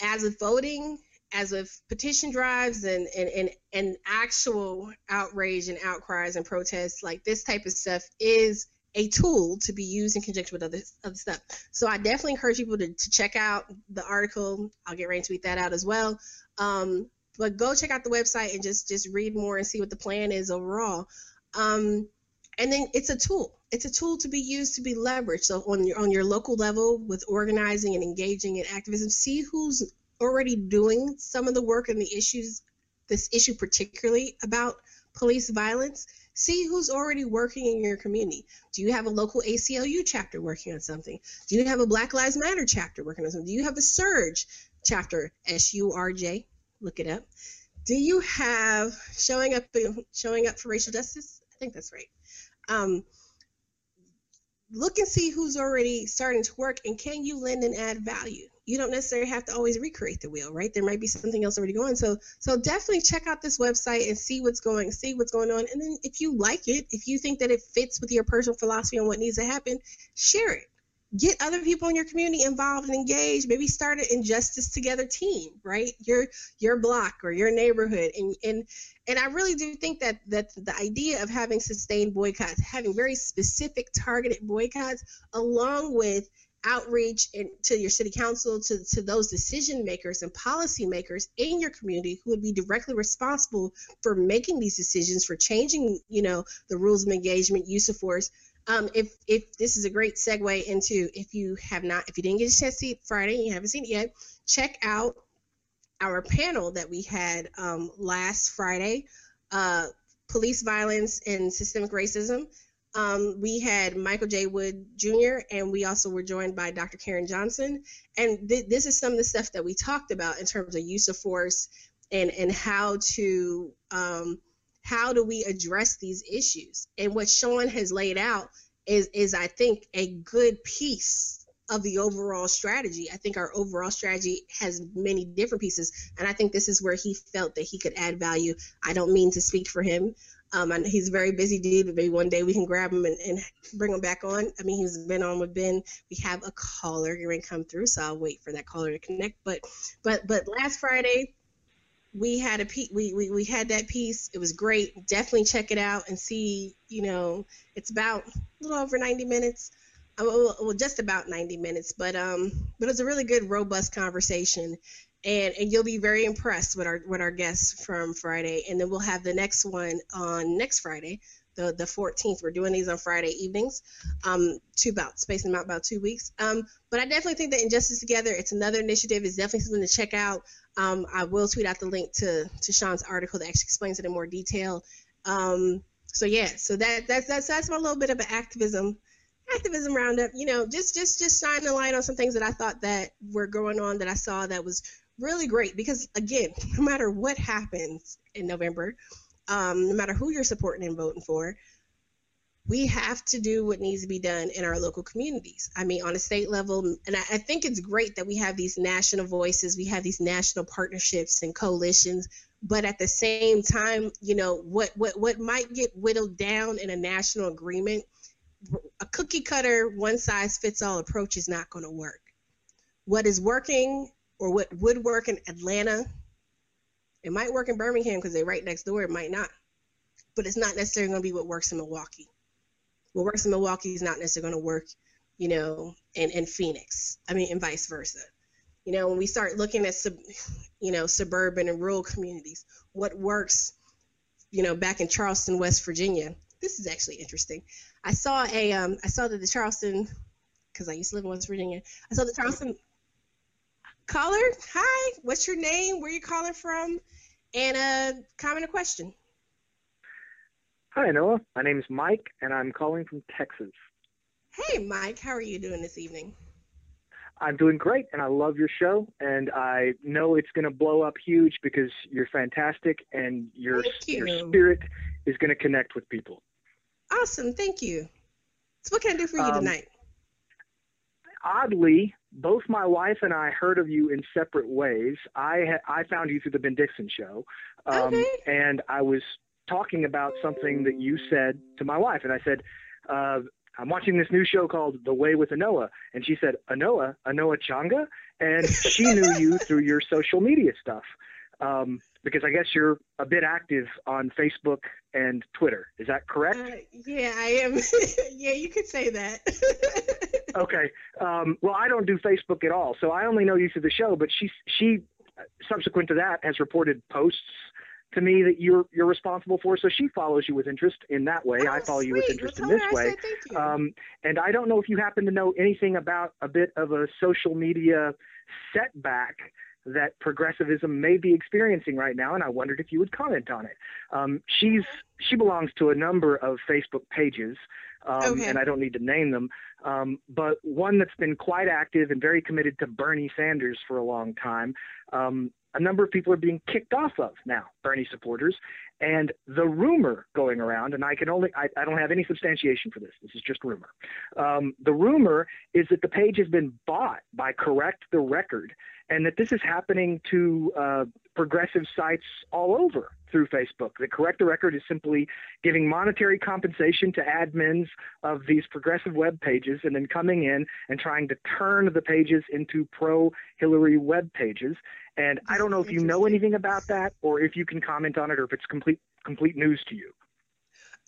as with voting, as with petition drives and, and, and, and actual outrage and outcries and protests, like this type of stuff is a tool to be used in conjunction with other, other stuff. So I definitely encourage people to, to check out the article. I'll get ready to tweet that out as well. Um, but go check out the website and just just read more and see what the plan is overall. Um, and then it's a tool. It's a tool to be used to be leveraged. So on your on your local level with organizing and engaging in activism, see who's already doing some of the work and the issues, this issue particularly about police violence, see who's already working in your community. Do you have a local ACLU chapter working on something? Do you have a Black Lives Matter chapter working on something? Do you have a Surge chapter, S U R J? Look it up. Do you have showing up showing up for racial justice? I think that's right. Um, look and see who's already starting to work and can you lend and add value you don't necessarily have to always recreate the wheel, right? There might be something else already going. So so definitely check out this website and see what's going see what's going on. And then if you like it, if you think that it fits with your personal philosophy on what needs to happen, share it. Get other people in your community involved and engaged. Maybe start an injustice together team, right? Your your block or your neighborhood. And and and I really do think that that the idea of having sustained boycotts, having very specific targeted boycotts, along with outreach in, to your city council, to, to those decision makers and policy makers in your community who would be directly responsible for making these decisions, for changing, you know, the rules of engagement, use of force. Um, if if this is a great segue into if you have not, if you didn't get a chance to see it Friday, and you haven't seen it yet, check out our panel that we had um, last Friday, uh, police violence and systemic racism. Um, we had Michael J. Wood Jr., and we also were joined by Dr. Karen Johnson. And th- this is some of the stuff that we talked about in terms of use of force and, and how to um, how do we address these issues. And what Shaun has laid out is, is I think, a good piece of the overall strategy. I think our overall strategy has many different pieces, and I think this is where he felt that he could add value. I don't mean to speak for him, um, and he's a very busy dude, but maybe one day we can grab him and, and, bring him back on. I mean, he's been on with Ben. We have a caller going to come through, so I'll wait for that caller to connect. But, but, but last Friday, we had a pe- we, we we had that piece. It was great. Definitely check it out and see. You know, it's about a little over 90 minutes. Uh, well, just about 90 minutes, but um, but it's a really good, robust conversation and and you'll be very impressed with our with our guests from Friday, and then we'll have the next one on next Friday, the the 14th. We're doing these on Friday evenings, um, two about spacing them out about two weeks. Um, but I definitely think that Injustice Together, it's another initiative. It's definitely something to check out. Um, I will tweet out the link to to Shaun's article that actually explains it in more detail. Um, so yeah, so that that's that's that's my little bit of an activism activism roundup. You know, just just just shining a light on some things that I thought that were going on that I saw that was really great because again, no matter what happens in November, um, no matter who you're supporting and voting for, we have to do what needs to be done in our local communities. I mean, on a state level, and I, I think it's great that we have these national voices, we have these national partnerships and coalitions. But at the same time, you know, what what what might get whittled down in a national agreement, a cookie cutter, one size fits all approach is not going to work. What is working or what would work in Atlanta, it might work in Birmingham because they're right next door. It might not, but it's not necessarily going to be what works in Milwaukee what works in Milwaukee is not necessarily going to work, you know, in, in Phoenix. I mean, and vice versa. You know, when we start looking at, sub, you know, suburban and rural communities, what works, you know, back in Charleston, West Virginia. This is actually interesting. I saw a, um, I saw that the Charleston, because I used to live in West Virginia. I saw the Charleston caller. Hi, what's your name? Where are you calling from? And a comment or question. Hi, Anoa. My name is Mike, and I'm calling from Texas. Hey, Mike. How are you doing this evening? I'm doing great, and I love your show, and I know it's going to blow up huge because you're fantastic, and your you. your spirit is going to connect with people. Awesome. Thank you. So, what can I do for you Um, tonight? Oddly, both my wife and I heard of you in separate ways. I ha- I found you through the Ben Dixon show, um, Okay. and I was talking about something that you said to my wife, and I said. Uh, I'm watching this new show called The Way with Anoa, and she said, Anoa, Anoa Changa, and she knew you through your social media stuff, um, because I guess you're a bit active on Facebook and Twitter. Is that correct? Uh, yeah, I am. yeah, you could say that. Okay. Um, well, I don't do Facebook at all, so I only know you through the show. But she, she, subsequent to that, has reported posts to me that you're you're responsible for. So she follows you with interest in that way. I Oh, follow you with interest Well, in this way. said thank you. Um, and I don't know if you happen to know anything about a bit of a social media setback that progressivism may be experiencing right now, and I wondered if you would comment on it. Um, she's she belongs to a number of Facebook pages, um, Okay. and I don't need to name them, um, but one that's been quite active and very committed to Bernie Sanders for a long time. Um, a number of people are being kicked off of now, Bernie supporters, and the rumor going around, and I can only I, I don't have any substantiation for this. This is just rumor. Um, the rumor is that the page has been bought by Correct the Record, and that this is happening to uh, progressive sites all over through Facebook. The Correct the Record is simply giving monetary compensation to admins of these progressive web pages, and then coming in and trying to turn the pages into pro Hillary web pages. And I don't know if you know anything about that, or if you can comment on it, or if it's complete complete news to you.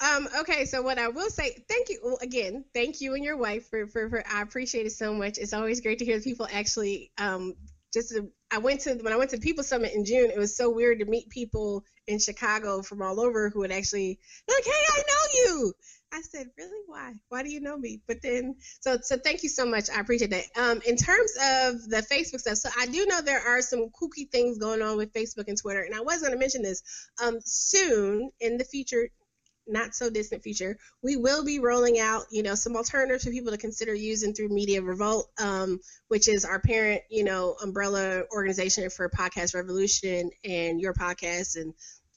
Um, okay, so what I will say, thank you well, again, thank you and your wife for, for, for I appreciate it so much. It's always great to hear people actually um just to, I went to when I went to People Summit in June, it was so weird to meet people in Chicago from all over who would actually like, Hey, I know you. I said, Really? Why? Why do you know me? But then so so thank you so much. I appreciate that. Um in terms of the Facebook stuff, so I do know there are some kooky things going on with Facebook and Twitter, and I was gonna mention this. Um soon in the future, not so distant future, we will be rolling out, you know, some alternatives for people to consider using through Media Revolt, um, which is our parent, you know, umbrella organization for Podcast Revolution and your podcast, and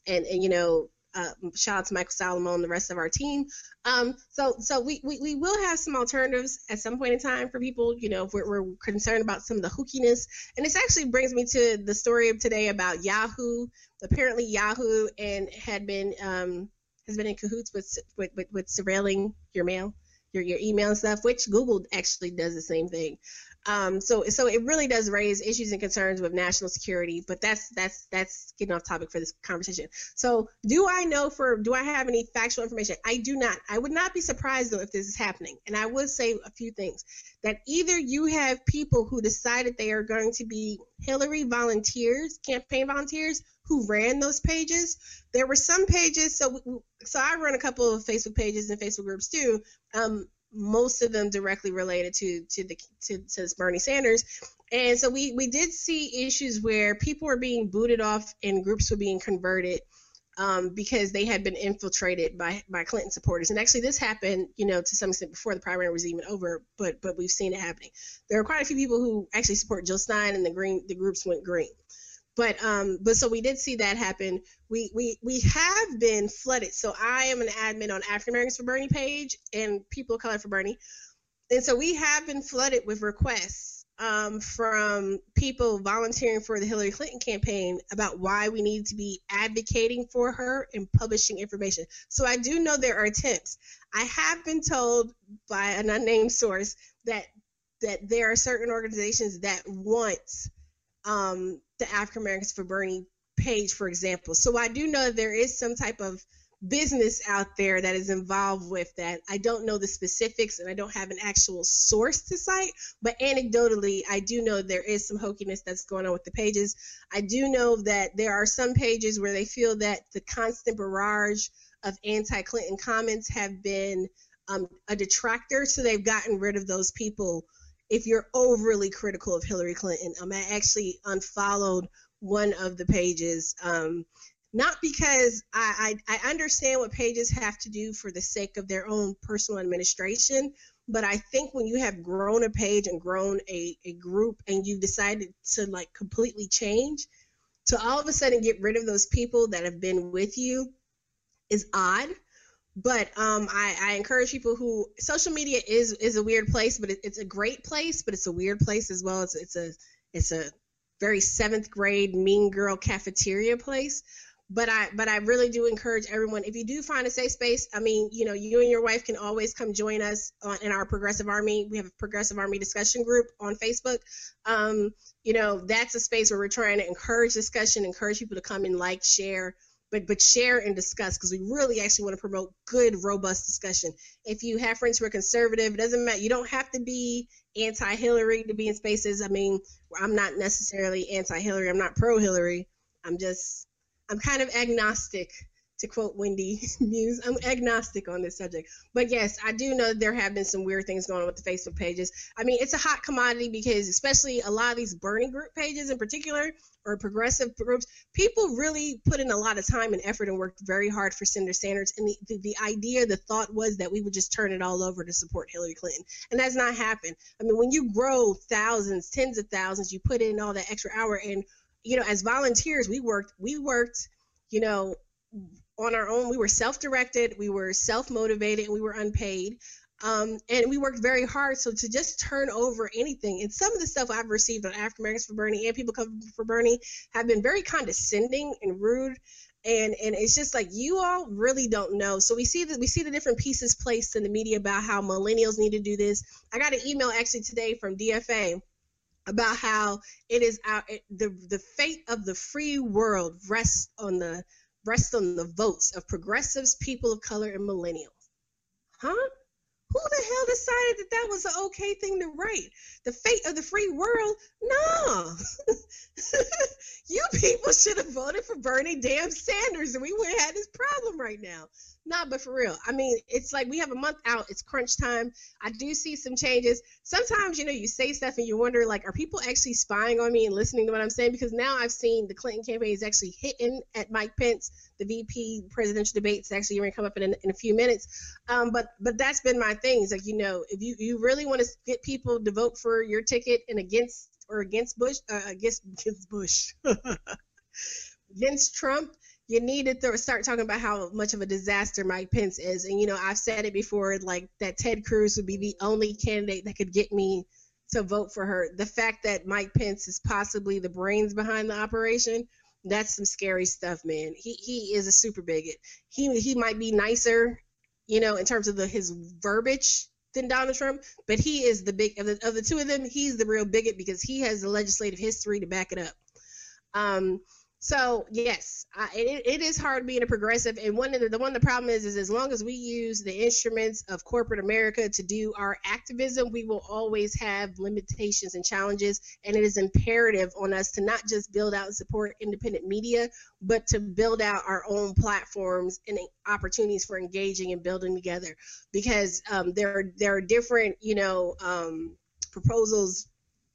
and and you know, uh, shout out to Michael Salomon and the rest of our team. Um, so so we, we we will have some alternatives at some point in time for people, you know, if we're, we're concerned about some of the hookiness. And this actually brings me to the story of today about Yahoo. Apparently, Yahoo and had been um, has been in cahoots with with, with, with surveilling your mail, your your email and stuff, which Google actually does the same thing. Um, so so it really does raise issues and concerns with national security, but that's that's that's getting off topic for this conversation. So do I know for do I have any factual information? I do not. I would not be surprised though if this is happening. And I would say a few things that either you have people who decided they are going to be Hillary volunteers, campaign volunteers who ran those pages. There were some pages, so so I run a couple of Facebook pages and Facebook groups too. Um, most of them directly related to to the to, to Bernie Sanders, and so we we did see issues where people were being booted off and groups were being converted. Um, because they had been infiltrated by, by Clinton supporters, and actually this happened, you know, to some extent before the primary was even over. But but we've seen it happening. There are quite a few people who actually support Jill Stein, and the green the groups went green. But um but so we did see that happen. We we we have been flooded. So i am an admin on african americans for bernie page and people of color for bernie. And so we have been flooded with requests um, from people volunteering for the hillary clinton campaign about why we need to be advocating for her and publishing information. So i do know there are attempts. I have been told by an unnamed source that that there are certain organizations that want um, the African Americans for Bernie page, for example. So I do know there is some type of business out there that is involved with that. I don't know the specifics and I don't have an actual source to cite, but anecdotally, I do know there is some hokiness that's going on with the pages. I do know that there are some pages where they feel that the constant barrage of anti Clinton comments have been um, a detractor, so they've gotten rid of those people if you're overly critical of Hillary Clinton. Um, I actually unfollowed one of the pages. Um, not because I, I, I understand what pages have to do for the sake of their own personal administration, but I think when you have grown a page and grown a, a group and you've decided to like completely change, to all of a sudden get rid of those people that have been with you is odd but um, I, I, encourage people who social media is is a weird place, but it, it's a great place, but it's a weird place as well. It's it's a it's a very seventh grade mean girl cafeteria place. But I but I really do encourage everyone if you do find a safe space. I mean, you know, you and your wife can always come join us on, in our Progressive Army. We have a Progressive Army discussion group on Facebook. Um, you know, that's a space where we're trying to encourage discussion, encourage people to come and like, share but but share and discuss because we really actually want to promote good robust discussion. If you have friends who are conservative it doesn't matter you don't have to be anti-hillary to be in spaces. I mean i'm not necessarily anti-hillary i'm not pro-hillary. I'm just i'm kind of agnostic to quote Wendy Muse, I'm agnostic on this subject. But yes, I do know there have been some weird things going on with the Facebook pages. I mean, it's a hot commodity because especially a lot of these Bernie group pages in particular or progressive groups, people really put in a lot of time and effort and worked very hard for Senator Sanders. And the, the, the idea, the thought was that we would just turn it all over to support Hillary Clinton. And that's not happened. I mean, when you grow thousands, tens of thousands, you put in all that extra hour and you know, as volunteers, we worked, we worked, you know, on our own. We were self directed, we were self motivated, we were unpaid. Um, and we worked very hard. So to just turn over anything, and some of the stuff I've received on African Americans for Bernie and people coming for Bernie have been very condescending and rude. And and it's just like you all really don't know. So we see that we see the different pieces placed in the media about how millennials need to do this. I got an email actually today from DFA about how it is our the the fate of the free world rests on the rests on the votes of progressives, people of color, and millennials. Huh? Who the hell decided that that was an okay thing to write? The fate of the free world? No. you people should have voted for Bernie damn Sanders and we wouldn't have had this problem right now. Nah, but for real. I mean, it's like we have a month out. It's crunch time. I do see some changes. Sometimes, you know, you say stuff and you wonder, like, are people actually spying on me and listening to what I'm saying? Because now I've seen the Clinton campaign is actually hitting at Mike Pence. The VP presidential debates actually going to come up in in a few minutes. Um, but but that's been my thing. It's like, you know, if you, you really want to get people to vote for your ticket and against or against Bush, uh, against, against Bush, against Trump, you need to th- start talking about how much of a disaster Mike Pence is. And, you know, I've said it before, like that Ted Cruz would be the only candidate that could get me to vote for her. The fact that Mike Pence is possibly the brains behind the operation, that's some scary stuff, man. He he is a super bigot. He he might be nicer, you know, in terms of the his verbiage than Donald Trump, but he is the big of the of the two of them. He's the real bigot because he has the legislative history to back it up. Um, so yes, I, it, it is hard being a progressive, and one of the, the one of the problem is is as long as we use the instruments of corporate America to do our activism, we will always have limitations and challenges, and it is imperative on us to not just build out and support independent media, but to build out our own platforms and opportunities for engaging and building together, because um, there there are different you know um, proposals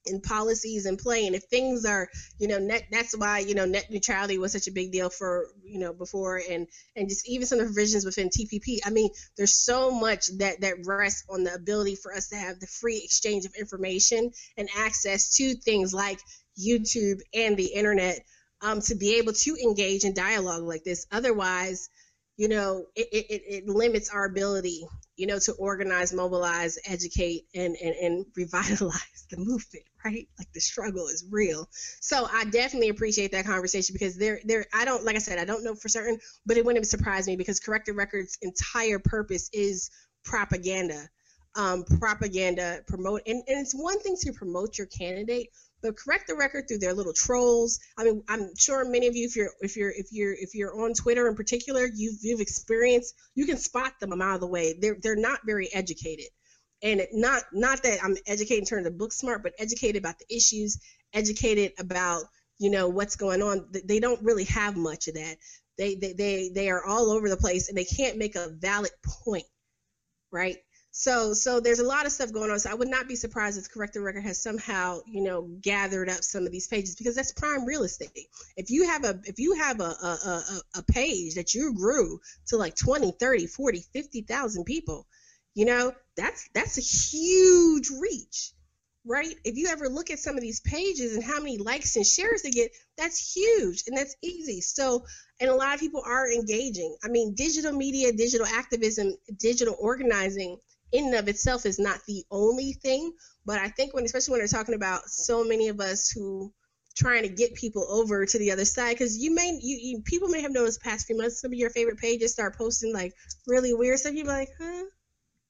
and policies in play and if things are you know net that's why you know net neutrality was such a big deal for you know before and and just even some of the provisions within tpp i mean there's so much that that rests on the ability for us to have the free exchange of information and access to things like youtube and the internet um, to be able to engage in dialogue like this. Otherwise, you know, it, it, it limits our ability, you know, to organize, mobilize, educate, and, and, and revitalize the movement, right? Like the struggle is real. So I definitely appreciate that conversation because there, there, I don't, like I said, I don't know for certain, but it wouldn't surprise me because Correct the Record's entire purpose is propaganda. Um, propaganda, promote, and, and it's one thing to promote your candidate, but correct the record through their little trolls. I mean, I'm sure many of you, if you're if you're if you're if you're on Twitter in particular, you've you've experienced you can spot them a mile of the way. They're they're not very educated, and not not that I'm educated in terms of book smart, but educated about the issues, educated about you know what's going on. They don't really have much of that. They they they they are all over the place, and they can't make a valid point, right? So so there's a lot of stuff going on. So I would not be surprised if Correct the Record has somehow, you know, gathered up some of these pages because that's prime real estate. If you have a if you have a a, a, a page that you grew to like 20, 30, 40, 50,000 people, you know, that's that's a huge reach. Right? If you ever look at some of these pages and how many likes and shares they get, that's huge and that's easy. So and a lot of people are engaging. I mean, digital media, digital activism, digital organizing in and of itself is not the only thing, but I think when especially when they're talking about so many of us who trying to get people over to the other side because you may you, you, people may have noticed past few months some of your favorite pages start posting like really weird stuff. You're like huh?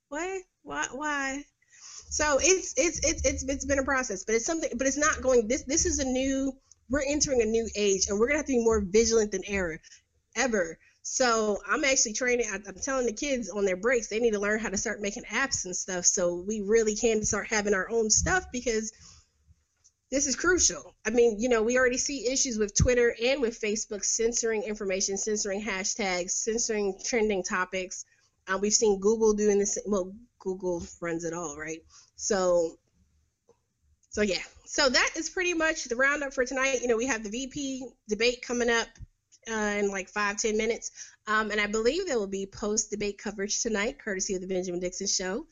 What? Why why? So it's it's it's it's it's been a process but it's something but it's not going this this is a new we're entering a new age and we're gonna have to be more vigilant than ever ever so I'm actually training. I'm telling the kids on their breaks they need to learn how to start making apps and stuff, so we really can start having our own stuff because this is crucial. I mean, you know, we already see issues with Twitter and with Facebook censoring information, censoring hashtags, censoring trending topics. Uh, we've seen Google doing this. Well, Google runs it all, right? So, so yeah. So that is pretty much the roundup for tonight. You know, we have the VP debate coming up uh, in like five ten minutes. Um, and I believe there will be post debate coverage tonight, courtesy of the Benjamin Dixon Show.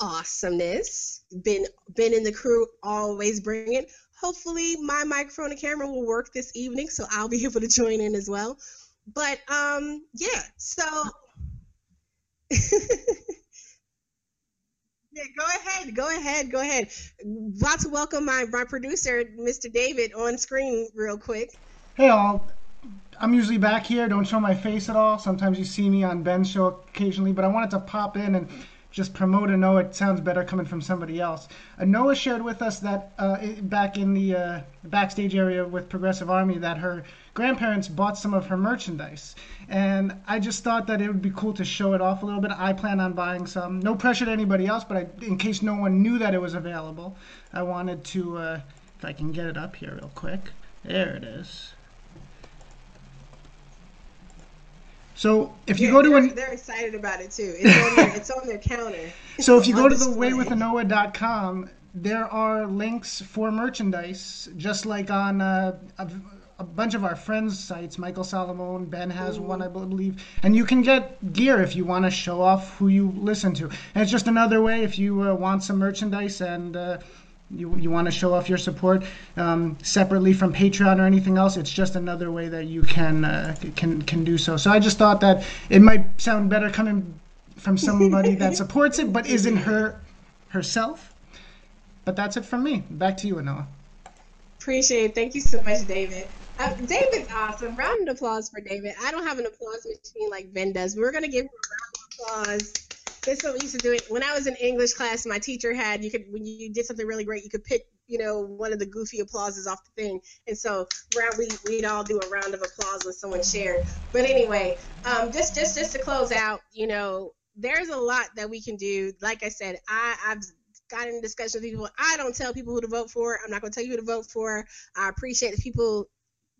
Awesomeness. Been been in the crew, always bring it. Hopefully, my microphone and camera will work this evening, so I'll be able to join in as well. But um, yeah, so. Yeah, go ahead, go ahead, go ahead. About to welcome my, my producer, Mr. David, on screen real quick. Hey all, I'm usually back here, don't show my face at all. Sometimes you see me on Ben's show occasionally, but I wanted to pop in and just promote Anoa. It sounds better coming from somebody else. Anoa shared with us that uh, back in the uh, backstage area with Progressive Army that her grandparents bought some of her merchandise. And I just thought that it would be cool to show it off a little bit. I plan on buying some. No pressure to anybody else, but I, in case no one knew that it was available, I wanted to, uh, if I can get it up here real quick. There it is. So if you Yeah, go to they're, an, they're excited about it too. It's on their, it's on their counter. so if you go to the waywithanoa.com, there are links for merchandise, just like on uh, a, a bunch of our friends' sites. Michael Solomon, Ben has one, I believe, and you can get gear if you want to show off who you listen to. And it's just another way if you uh, want some merchandise and. Uh, you, you want to show off your support um, separately from Patreon or anything else, it's just another way that you can uh, can can do so. So I just thought that it might sound better coming from somebody that supports it but isn't her herself. But that's it from me. Back to you, Anoa. Appreciate it. Thank you so much, David. Uh, David's awesome. Round of applause for David. I don't have an applause machine like Ben does. We're gonna give him a round of applause. This what we used to do it when I was in English class. My teacher had you could when you did something really great, you could pick you know one of the goofy applauses off the thing, and so round we we'd all do a round of applause when someone shared. But anyway, um, just just just to close out, you know, there's a lot that we can do. Like I said, I I've got in discussion with people. I don't tell people who to vote for. I'm not going to tell you who to vote for. I appreciate the people.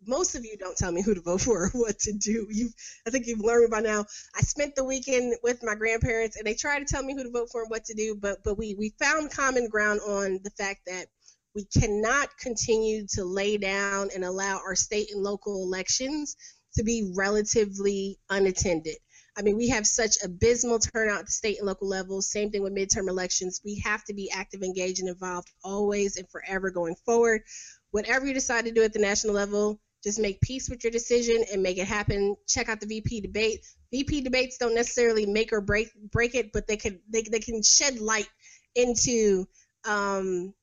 Most of you don't tell me who to vote for or what to do. You, I think you've learned by now. I spent the weekend with my grandparents, and they tried to tell me who to vote for and what to do. But but we we found common ground on the fact that we cannot continue to lay down and allow our state and local elections to be relatively unattended. I mean, we have such abysmal turnout at the state and local levels. Same thing with midterm elections. We have to be active, engaged, and involved always and forever going forward. Whatever you decide to do at the national level, Just make peace with your decision and make it happen. Check out the VP debate. VP debates don't necessarily make or break break it, but they can they, they can shed light into um,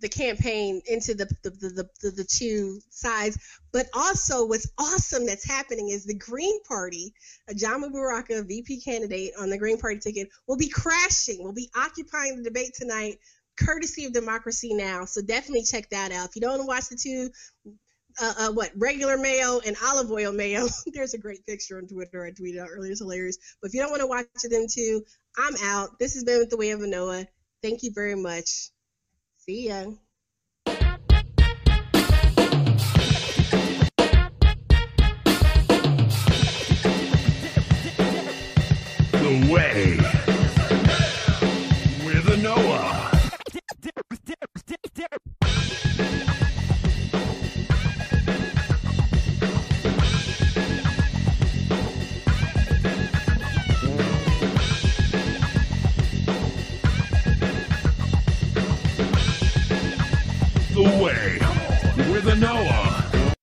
the campaign into the the, the the, the two sides. But also, what's awesome that's happening is the Green Party, Ajamu Baraka VP candidate on the Green Party ticket, will be crashing, will be occupying the debate tonight, courtesy of Democracy Now! So definitely check that out. If you don't want to watch the two. Uh, uh, what regular mayo and olive oil mayo? There's a great picture on Twitter. I tweeted out earlier. It's hilarious. But if you don't want to watch them too, I'm out. This has been with the Way of Manoah. Thank you very much. See ya. The way